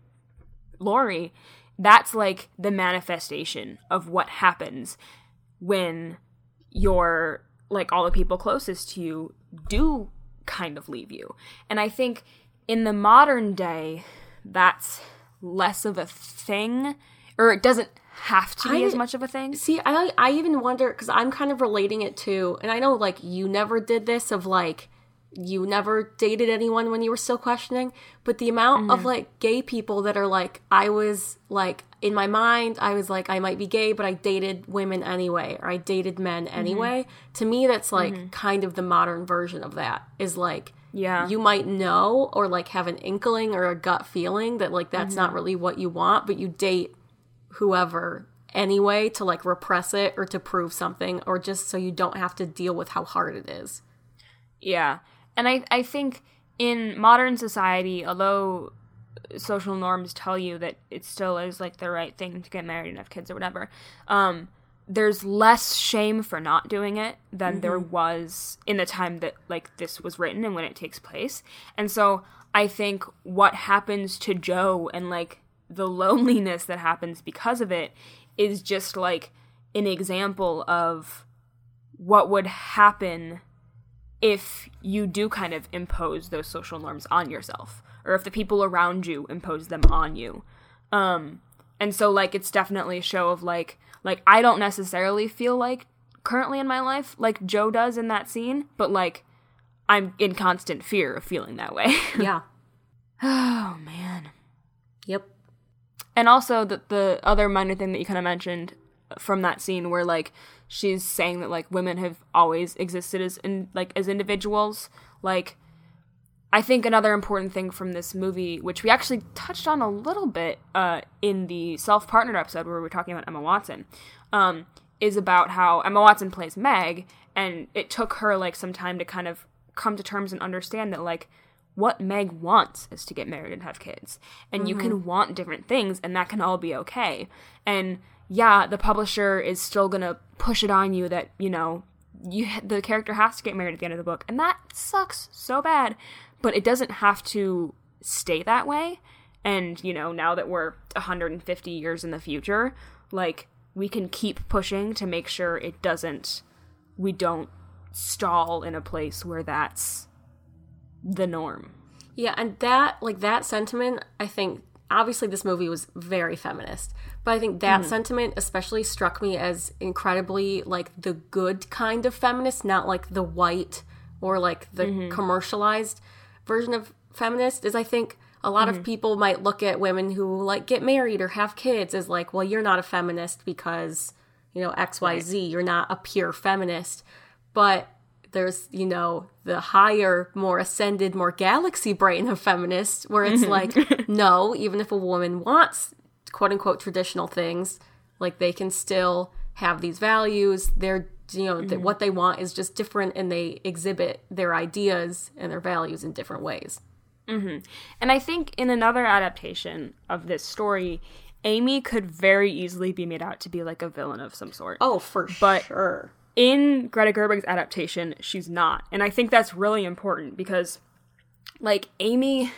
Laurie." That's like the manifestation of what happens when your like all the people closest to you do kind of leave you. And I think in the modern day that's less of a thing or it doesn't have to be I- as much of a thing. See, I I even wonder because I'm kind of relating it to, and I know like you never did this of like you never dated anyone when you were still questioning, but the amount of mm-hmm. like gay people that are like I was like in my mind I was like I might be gay, but I dated women anyway, or I dated men mm-hmm. anyway. To me, that's like mm-hmm. kind of the modern version of that. Is like Yeah. you might know or like have an inkling or a gut feeling that like that's not really what you want, but you date whoever anyway to like repress it or to prove something or just so you don't have to deal with how hard it is. Yeah. And I, I think in modern society, although social norms tell you that it still is like the right thing to get married and have kids or whatever, um, there's less shame for not doing it than there was in the time that like this was written and when it takes place. And so I think what happens to Jo and like the loneliness that happens because of it is just like an example of what would happen if you do kind of impose those social norms on yourself or if the people around you impose them on you um and so like it's definitely a show of like like i don't necessarily feel like currently in my life like jo does in that scene but like i'm in constant fear of feeling that way Yeah. oh man Yep. and also the the other minor thing that you kind of mentioned from that scene where like she's saying that like women have always existed as in like as individuals like i think another important thing from this movie which we actually touched on a little bit uh in the self-partnered episode where we were talking about emma watson um is about how emma watson plays meg and it took her like some time to kind of come to terms and understand that like what Meg wants is to get married and have kids. And you can want different things, and that can all be okay. And yeah, the publisher is still gonna push it on you that you know you the character has to get married at the end of the book, and that sucks so bad. But it doesn't have to stay that way. And you know, now that we're 150 years in the future, like we can keep pushing to make sure it doesn't. We don't stall in a place where that's the norm. Yeah, and that like that sentiment, I think obviously this movie was very feminist, but I think that mm-hmm. sentiment especially struck me as incredibly like the good kind of feminist, not like the white or like the mm-hmm. commercialized version of feminist is I think a lot of mm-hmm. people might look at women who like get married or have kids as like, well, you're not a feminist because, you know, XYZ, you're not a pure feminist. But there's, you know, the higher, more ascended, more galaxy brain of feminists where it's mm-hmm. like, no, even if a woman wants quote unquote traditional things, like they can still have these values. They're, you know, that mm-hmm. what they want is just different and they exhibit their ideas and their values in different ways. Mm-hmm. And I think in another adaptation of this story, Amy could very easily be made out to be like a villain of some sort. Oh, for But- sure. in Greta Gerwig's adaptation, she's not. And I think that's really important because, like, Amy,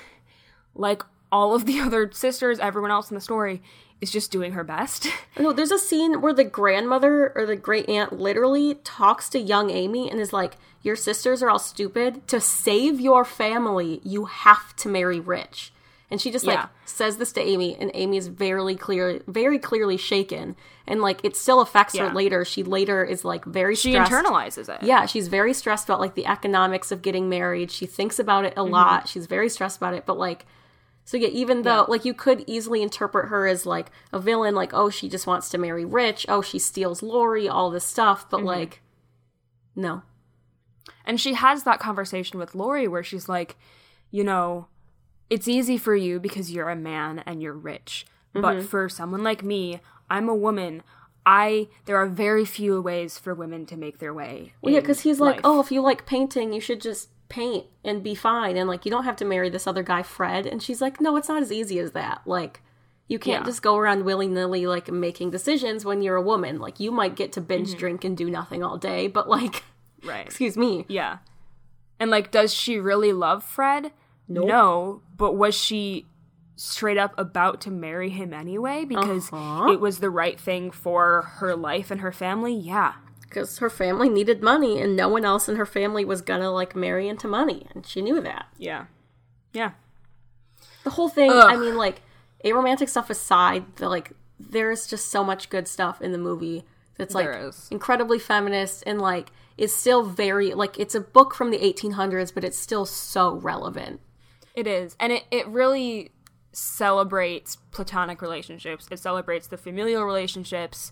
like all of the other sisters, everyone else in the story, is just doing her best. No, there's a scene where the grandmother or the great aunt literally talks to young Amy and is like, Your sisters are all stupid. To save your family, you have to marry rich. And she just like says this to Amy, and Amy is very clear, very clearly shaken, and like it still affects Yeah. her later. She later is like very She stressed. internalizes it. Yeah, she's very stressed about like the economics of getting married. She thinks about it a Mm-hmm. lot. She's very stressed about it, but like so yeah, even though like you could easily interpret her as like a villain like oh, she just wants to marry rich, oh, she steals Laurie, all this stuff, Mm-hmm. but like no. And she has that conversation with Laurie where she's like, you know, it's easy for you because you're a man and you're rich. Mm-hmm. But for someone like me, I'm a woman. I there are very few ways for women to make their way. Well, yeah, because he's like, oh, if you like painting, you should just paint and be fine, and like you don't have to marry this other guy, Fred. And she's like, no, it's not as easy as that. Like, you can't Yeah. just go around willy nilly like making decisions when you're a woman. Like, you might get to binge drink and do nothing all day, but like, right. excuse me, Yeah. And like, does she really love Fred? No. But was she straight up about to marry him anyway because Uh-huh. it was the right thing for her life and her family? Yeah. Because her family needed money, and no one else in her family was gonna like marry into money, and she knew that. Yeah. Yeah. The whole thing, Ugh. I mean, like, aromantic stuff aside, the like there's just so much good stuff in the movie that's like incredibly feminist and like is still very like it's a book from the 1800s but it's still so relevant It is. And it, it really celebrates platonic relationships. It celebrates the familial relationships.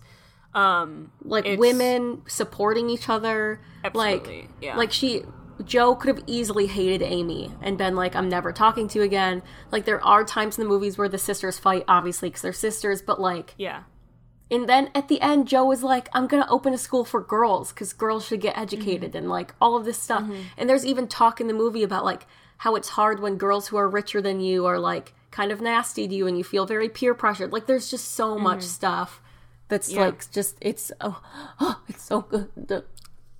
Um like women supporting each other. Absolutely, like yeah. like she jo could have easily hated amy and been like i'm never talking to you again. Like there are times in the movies where the sisters fight obviously because they're sisters but like yeah. and then at the end jo was like i'm gonna open a school for girls because girls should get educated mm-hmm. and like all of this stuff. Mm-hmm. And there's even talk in the movie about like how it's hard when girls who are richer than you are like kind of nasty to you and you feel very peer pressured. Like there's just so much mm-hmm. stuff that's like just it's oh, oh it's so good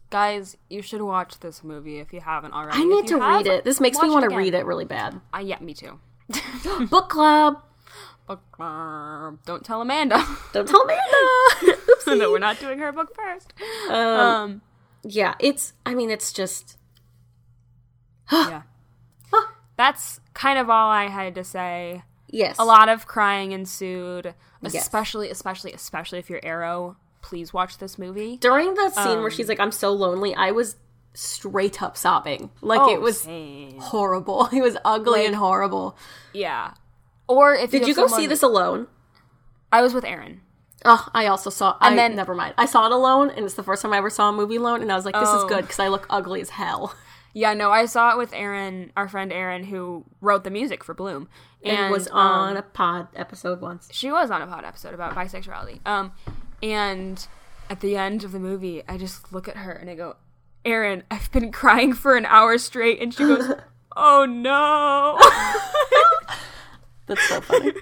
Guys, you should watch this movie if you haven't already. i need to have, read it this makes me want to read it really bad Uh, yeah, me too. book club Book club. Don't tell Amanda don't tell amanda that we're not doing her book first. um, Um, yeah it's i mean it's just yeah. That's kind of all I had to say. Yes A lot of crying ensued, Yes. especially, especially, especially if you're aro. Please watch this movie. during the scene Um, where she's like i'm so lonely i was straight up sobbing like Oh, it was same. horrible it was ugly Like- and horrible yeah. Or if did you, you go someone- see this alone I was with Aaron. oh i also saw and then- then never mind i saw it alone and it's the first time i ever saw a movie alone and i was like this is Oh. good because i look ugly as hell Yeah, no, I saw it with Aaron, our friend Aaron, who wrote the music for Bloom, and was um, on a pod episode once she was on a pod episode about bisexuality. Um, and at the end of the movie, I just look at her and I go, "Aaron, I've been crying for an hour straight," and she goes, "Oh no." that's so funny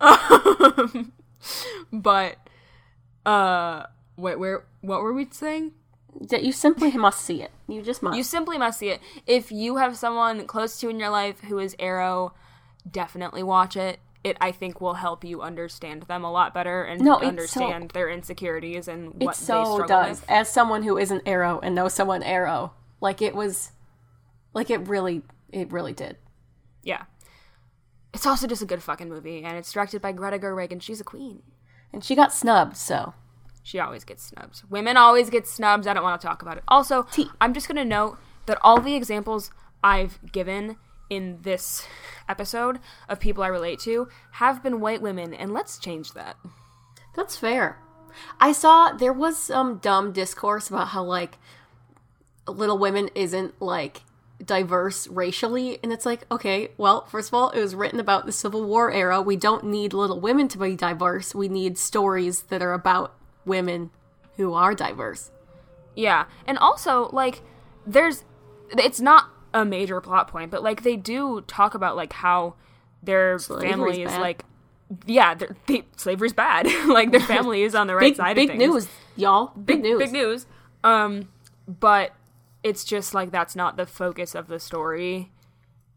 um, but uh, wait, where? What were we saying? that you simply must see it you just must You simply must see it. If you have someone close to you in your life who is aro, definitely watch it. It I think will help you understand them a lot better and No, it's so- understand their insecurities and what it they so struggle does with. as someone who isn't aro and knows someone aro like it was like it really it really did Yeah. It's also just a good fucking movie, and it's directed by Greta Gerwig, and she's a queen. and she got snubbed so She always gets snubbed. Women always get snubs. I don't want to talk about it. Also. I'm just going to note that all the examples I've given in this episode of people I relate to have been white women, and let's change that. That's fair. I saw there was some dumb discourse about how like Little Women isn't like diverse racially and it's like okay well first of all it was written about the civil war era we don't need little women to be diverse we need stories that are about women who are diverse Yeah. And also, like, there's. It's not a major plot point, but, like, they do talk about, like, how their Slavery's family is, bad. like. Yeah, they're- they, slavery's bad. like, their family is on the right big side big of things. news y'all big, news Big news. Um, but it's just, like, that's not the focus of the story.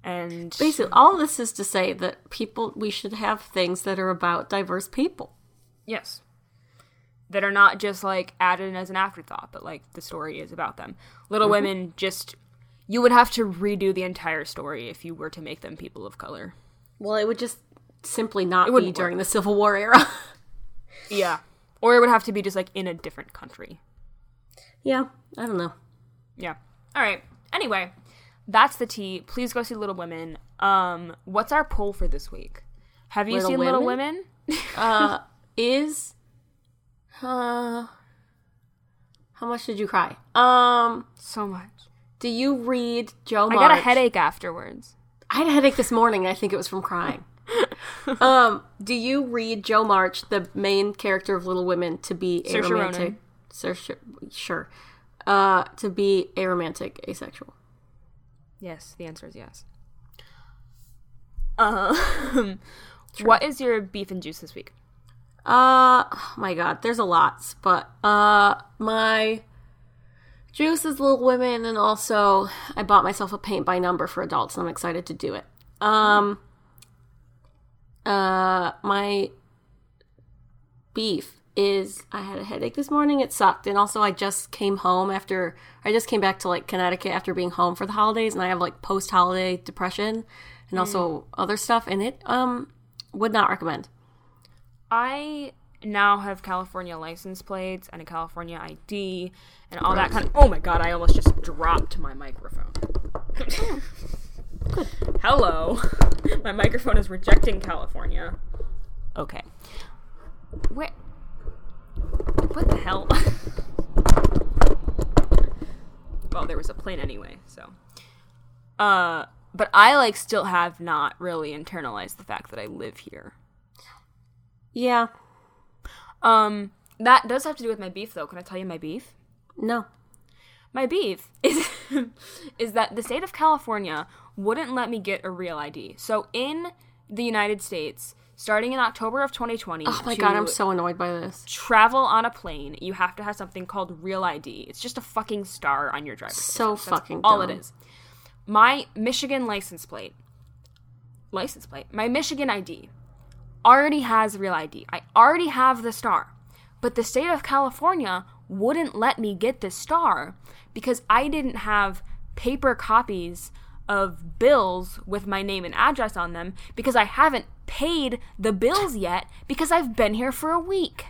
And. basically all this is to say that people we should have things that are about diverse people Yes. That are not just like added as an afterthought, but like the story is about them. Little Mm-hmm. Women just you would have to redo the entire story if you were to make them people of color. well it would just simply not be during the civil war era Yeah. Or it would have to be just like in a different country. yeah i don't know Yeah. All right. Anyway, that's the tea. Please go see Little Women. Um, what's our poll for this week? Have you Little seen Little Women? Women? uh is uh how much did you cry um so much. Do you read jo March? I got a headache afterwards. i had a headache this morning i think it was from crying um do you read jo march the main character of little women to be a Saoirse romantic. Saoirse- sure uh to be a romantic asexual Yes, the answer is yes. Um, what is your beef and juice this week? Uh, oh my god, there's a lot, but uh, my juice is Little Women, and also I bought myself a paint by number for adults, and I'm excited to do it. Um, uh, my beef is I had a headache this morning. It sucked, and also I just came home after I just came back to like Connecticut after being home for the holidays, and I have like post holiday depression and also other stuff, and it um would not recommend. I now have California license plates and a California ID and all that kind of. Oh my god! I almost just dropped my microphone. Hello, my microphone is rejecting California. Okay. Where? What the hell? well, there was a plane anyway, so. Uh, but I like still have not really internalized the fact that I live here. Yeah. Um, that does have to do with my beef, though. Can I tell you my beef? No. My beef is is that the state of California wouldn't let me get a real ID. So in the United States, starting in October of 2020, Oh my god, I'm so annoyed by this. travel on a plane, you have to have something called real ID. It's just a fucking star on your driver's So license. That's fucking all it dumb. is. My Michigan license plate, license plate, my Michigan ID already has real ID. I already have the star. But the state of California wouldn't let me get the star because I didn't have paper copies of bills with my name and address on them because I haven't paid the bills yet because I've been here for a week.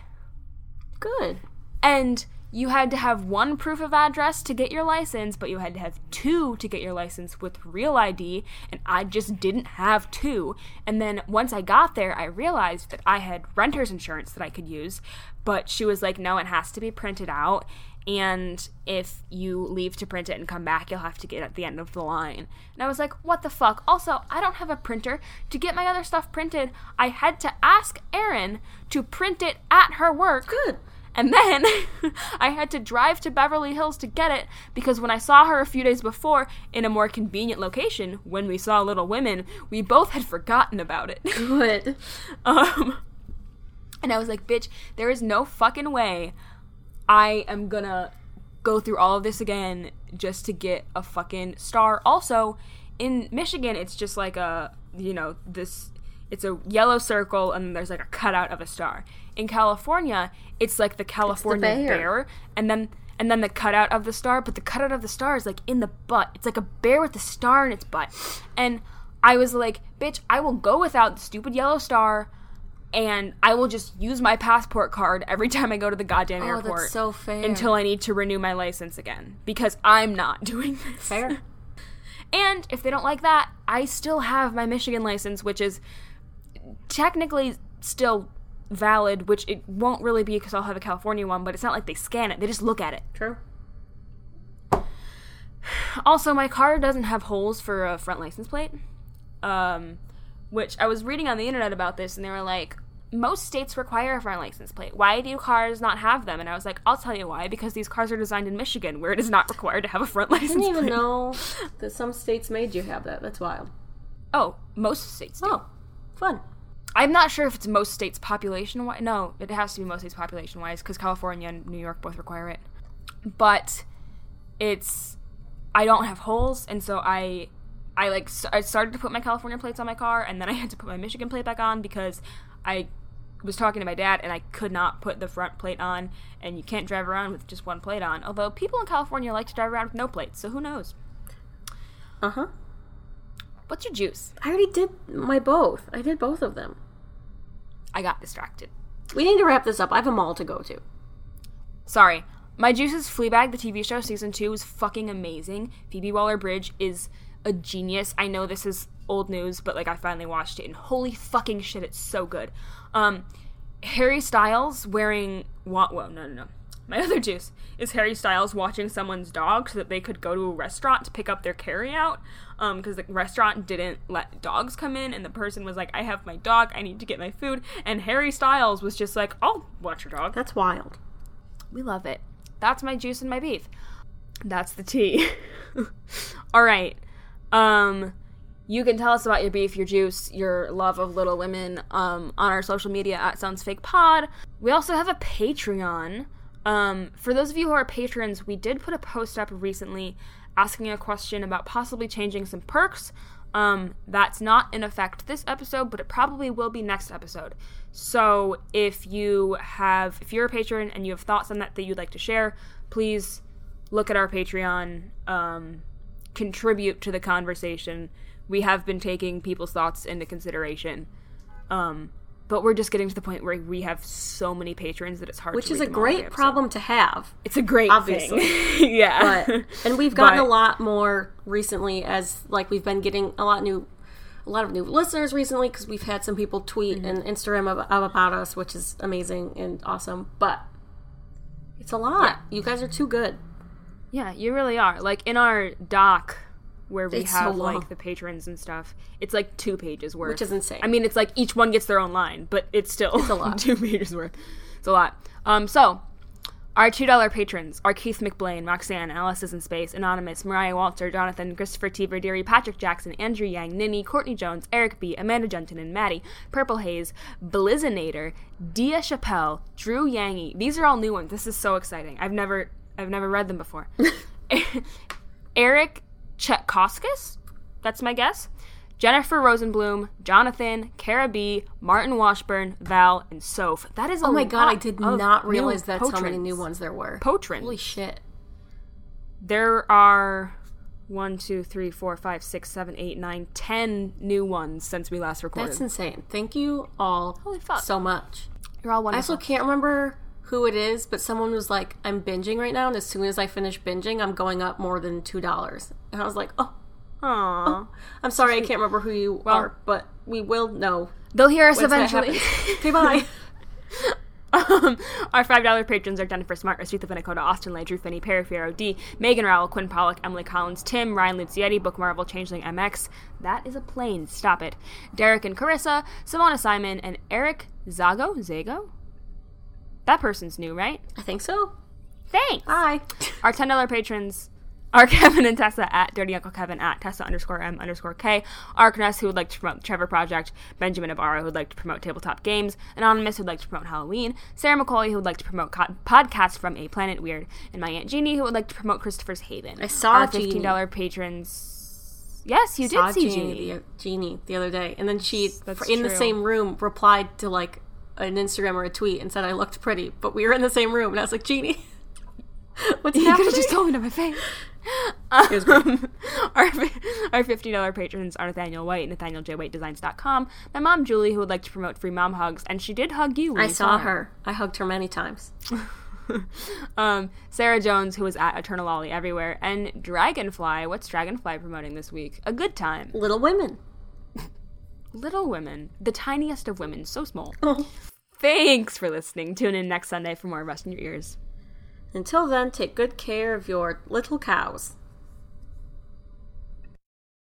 Good. And you had to have one proof of address to get your license, but you had to have two to get your license with real ID, and I just didn't have two. And then once I got there, I realized that I had renter's insurance that I could use, but she was like, no, it has to be printed out. And if you leave to print it and come back, you'll have to get at the end of the line. And I was like, what the fuck? Also, I don't have a printer. To get my other stuff printed, I had to ask Erin to print it at her work. Good. And then I had to drive to Beverly Hills to get it because when I saw her a few days before in a more convenient location, when we saw Little Women, we both had forgotten about it. Good. um, and I was like, bitch, there is no fucking way I am gonna go through all of this again just to get a fucking star. Also, in Michigan, it's just like a, you know, this, it's a yellow circle and there's like a cutout of a star. In California, it's like the California bear. bear, and then and then the cutout of the star, but the cutout of the star is like in the butt. It's like a bear with a star in its butt. And I was like, bitch, I will go without the stupid yellow star and I will just use my passport card every time I go to the goddamn Oh, airport that's so fair. until I need to renew my license again because I'm not doing this. fair. And if they don't like that, I still have my Michigan license, which is technically still valid, which it won't really be because I'll have a California one, but it's not like they scan it, they just look at it. True. Also, my car doesn't have holes for a front license plate. Um, which I was reading on the internet about this, and they were like, most states require a front license plate. Why do cars not have them? And I was like, I'll tell you why. Because these cars are designed in Michigan, where it is not required to have a front license I didn't even plate. know that some states made you have that. That's wild. Oh, most states do. Oh, fun. I'm not sure if it's most states population wise. No, it has to be most states population wise because California and New York both require it. But it's I don't have holes, and so I I like I started to put my California plates on my car, and then I had to put my Michigan plate back on because I was talking to my dad and I could not put the front plate on, and you can't drive around with just one plate on. Although people in California like to drive around with no plates, so who knows? Uh huh. What's your juice? I already did my both. I did both of them. I got distracted. We need to wrap this up. I have a mall to go to. Sorry. My Juice's Fleabag, the TV show, season two, is fucking amazing. Phoebe Waller Bridge is a genius. I know this is old news, but like I finally watched it and holy fucking shit, it's so good. Um, Harry Styles wearing what? Whoa, no, no, no. My other juice is Harry Styles watching someone's dog so that they could go to a restaurant to pick up their carryout. Um, because the restaurant didn't let dogs come in, and the person was like, "I have my dog. I need to get my food." And Harry Styles was just like, "I'll watch your dog." That's wild. We love it. That's my juice and my beef. That's the tea. All right. Um you can tell us about your beef, your juice, your love of Little Women um, on our social media at Sounds Fake Pod. We also have a Patreon. Um, for those of you who are patrons, we did put a post up recently asking a question about possibly changing some perks. Um, that's not in effect this episode, but it probably will be next episode. So if you have, if you're a patron and you have thoughts on that that you'd like to share, please look at our Patreon, um, contribute to the conversation. We have been taking people's thoughts into consideration. Um, but we're just getting to the point where we have so many patrons that it's hard. which to is a them all every great problem to have. It's a great Obviously. thing. yeah. But and we've gotten But- a lot more recently as like we've been getting a lot new a lot of new listeners recently because we've had some people tweet Mm-hmm. and Instagram ab- about us, which is amazing and awesome. But it's a lot. You guys are too good. Yeah, you really are. Like in our doc where we It's have long. like the patrons and stuff, it's like two pages worth. Which is insane. I mean, it's like each one gets their own line, but it's still a lot. two pages worth. It's a lot. Um, so our two dollar patrons are Keith McBlain, Roxanne, Alice is in Space, Anonymous, Mariah Walter, Jonathan, Christopher T. Verderi, Patrick Jackson, Andrew Yang, Ninny, Courtney Jones, Eric B, Amanda Junton, and Maddie, Purple Haze, Blizzinator, Dia Chappelle, Drew Yangy. These are all new ones. This is so exciting. I've never I've never read them before. Eric Chetkoskis, that's my guess. Jennifer Rosenblum, Jonathan, Cara B, Martin Washburn, Val, and Soph. That is a Oh my god, I did not realize that's how many new ones there were. Patrons. Holy shit. There are one, two, three, four, five, six, seven, eight, nine, ten new ones since we last recorded. That's insane. Thank you all Holy fuck. so much. You're all wonderful. I also can't remember who it is, but someone was like, I'm binging right now, and as soon as I finish binging, I'm going up more than $2. And I was like, oh, Aww. I'm sorry, I can't remember who you are, but we will know. They'll hear us eventually. okay, bye. Um, our five dollar patrons are Jennifer Smart, Rashitha Benicota, Austin Lay, Drew Finney, Perry Fierro D, Megan Rowell, Quinn Pollock, Emily Collins, Tim, Ryan Luzietti, Book Marvel, Changeling MX. That is a plane. Stop it. Derek and Carissa, Simona Simon, and Eric Zago. Zago. That person's new, right? I think so. Thanks. Bye. Our ten dollar patrons are Kevin and Tessa at Dirty Uncle Kevin at Tessa underscore M underscore K, Arkness who would like to promote Trevor Project, Benjamin Ibarra who would like to promote tabletop games, Anonymous who would like to promote Halloween, Sarah McCauley who would like to promote co- podcasts from A Planet Weird, and my Aunt Jeannie who would like to promote Christopher's Haven. I saw our fifteen dollar patrons. Yes, you Saw did see Jeannie, Jeannie. The, Jeannie the other day, and then she, That's in the same room, replied to like an Instagram or a tweet and said I looked pretty, but we were in the same room, and I was like, Jeannie, what's You could have just told me to my face. Um, our, our $50 patrons are Nathaniel White, Nathaniel J. White Designs.com, my mom Julie, who would like to promote free mom hugs, and she did hug you. When I you saw her. I hugged her many times. Um, Sarah Jones, who is at Eternal Ollie everywhere, and Dragonfly. What's Dragonfly promoting this week? A good time. Little Women. Little Women, the tiniest of women, so small. Oh. Thanks for listening. Tune in next Sunday for more Rust in Your Ears. Until then, take good care of your little cows.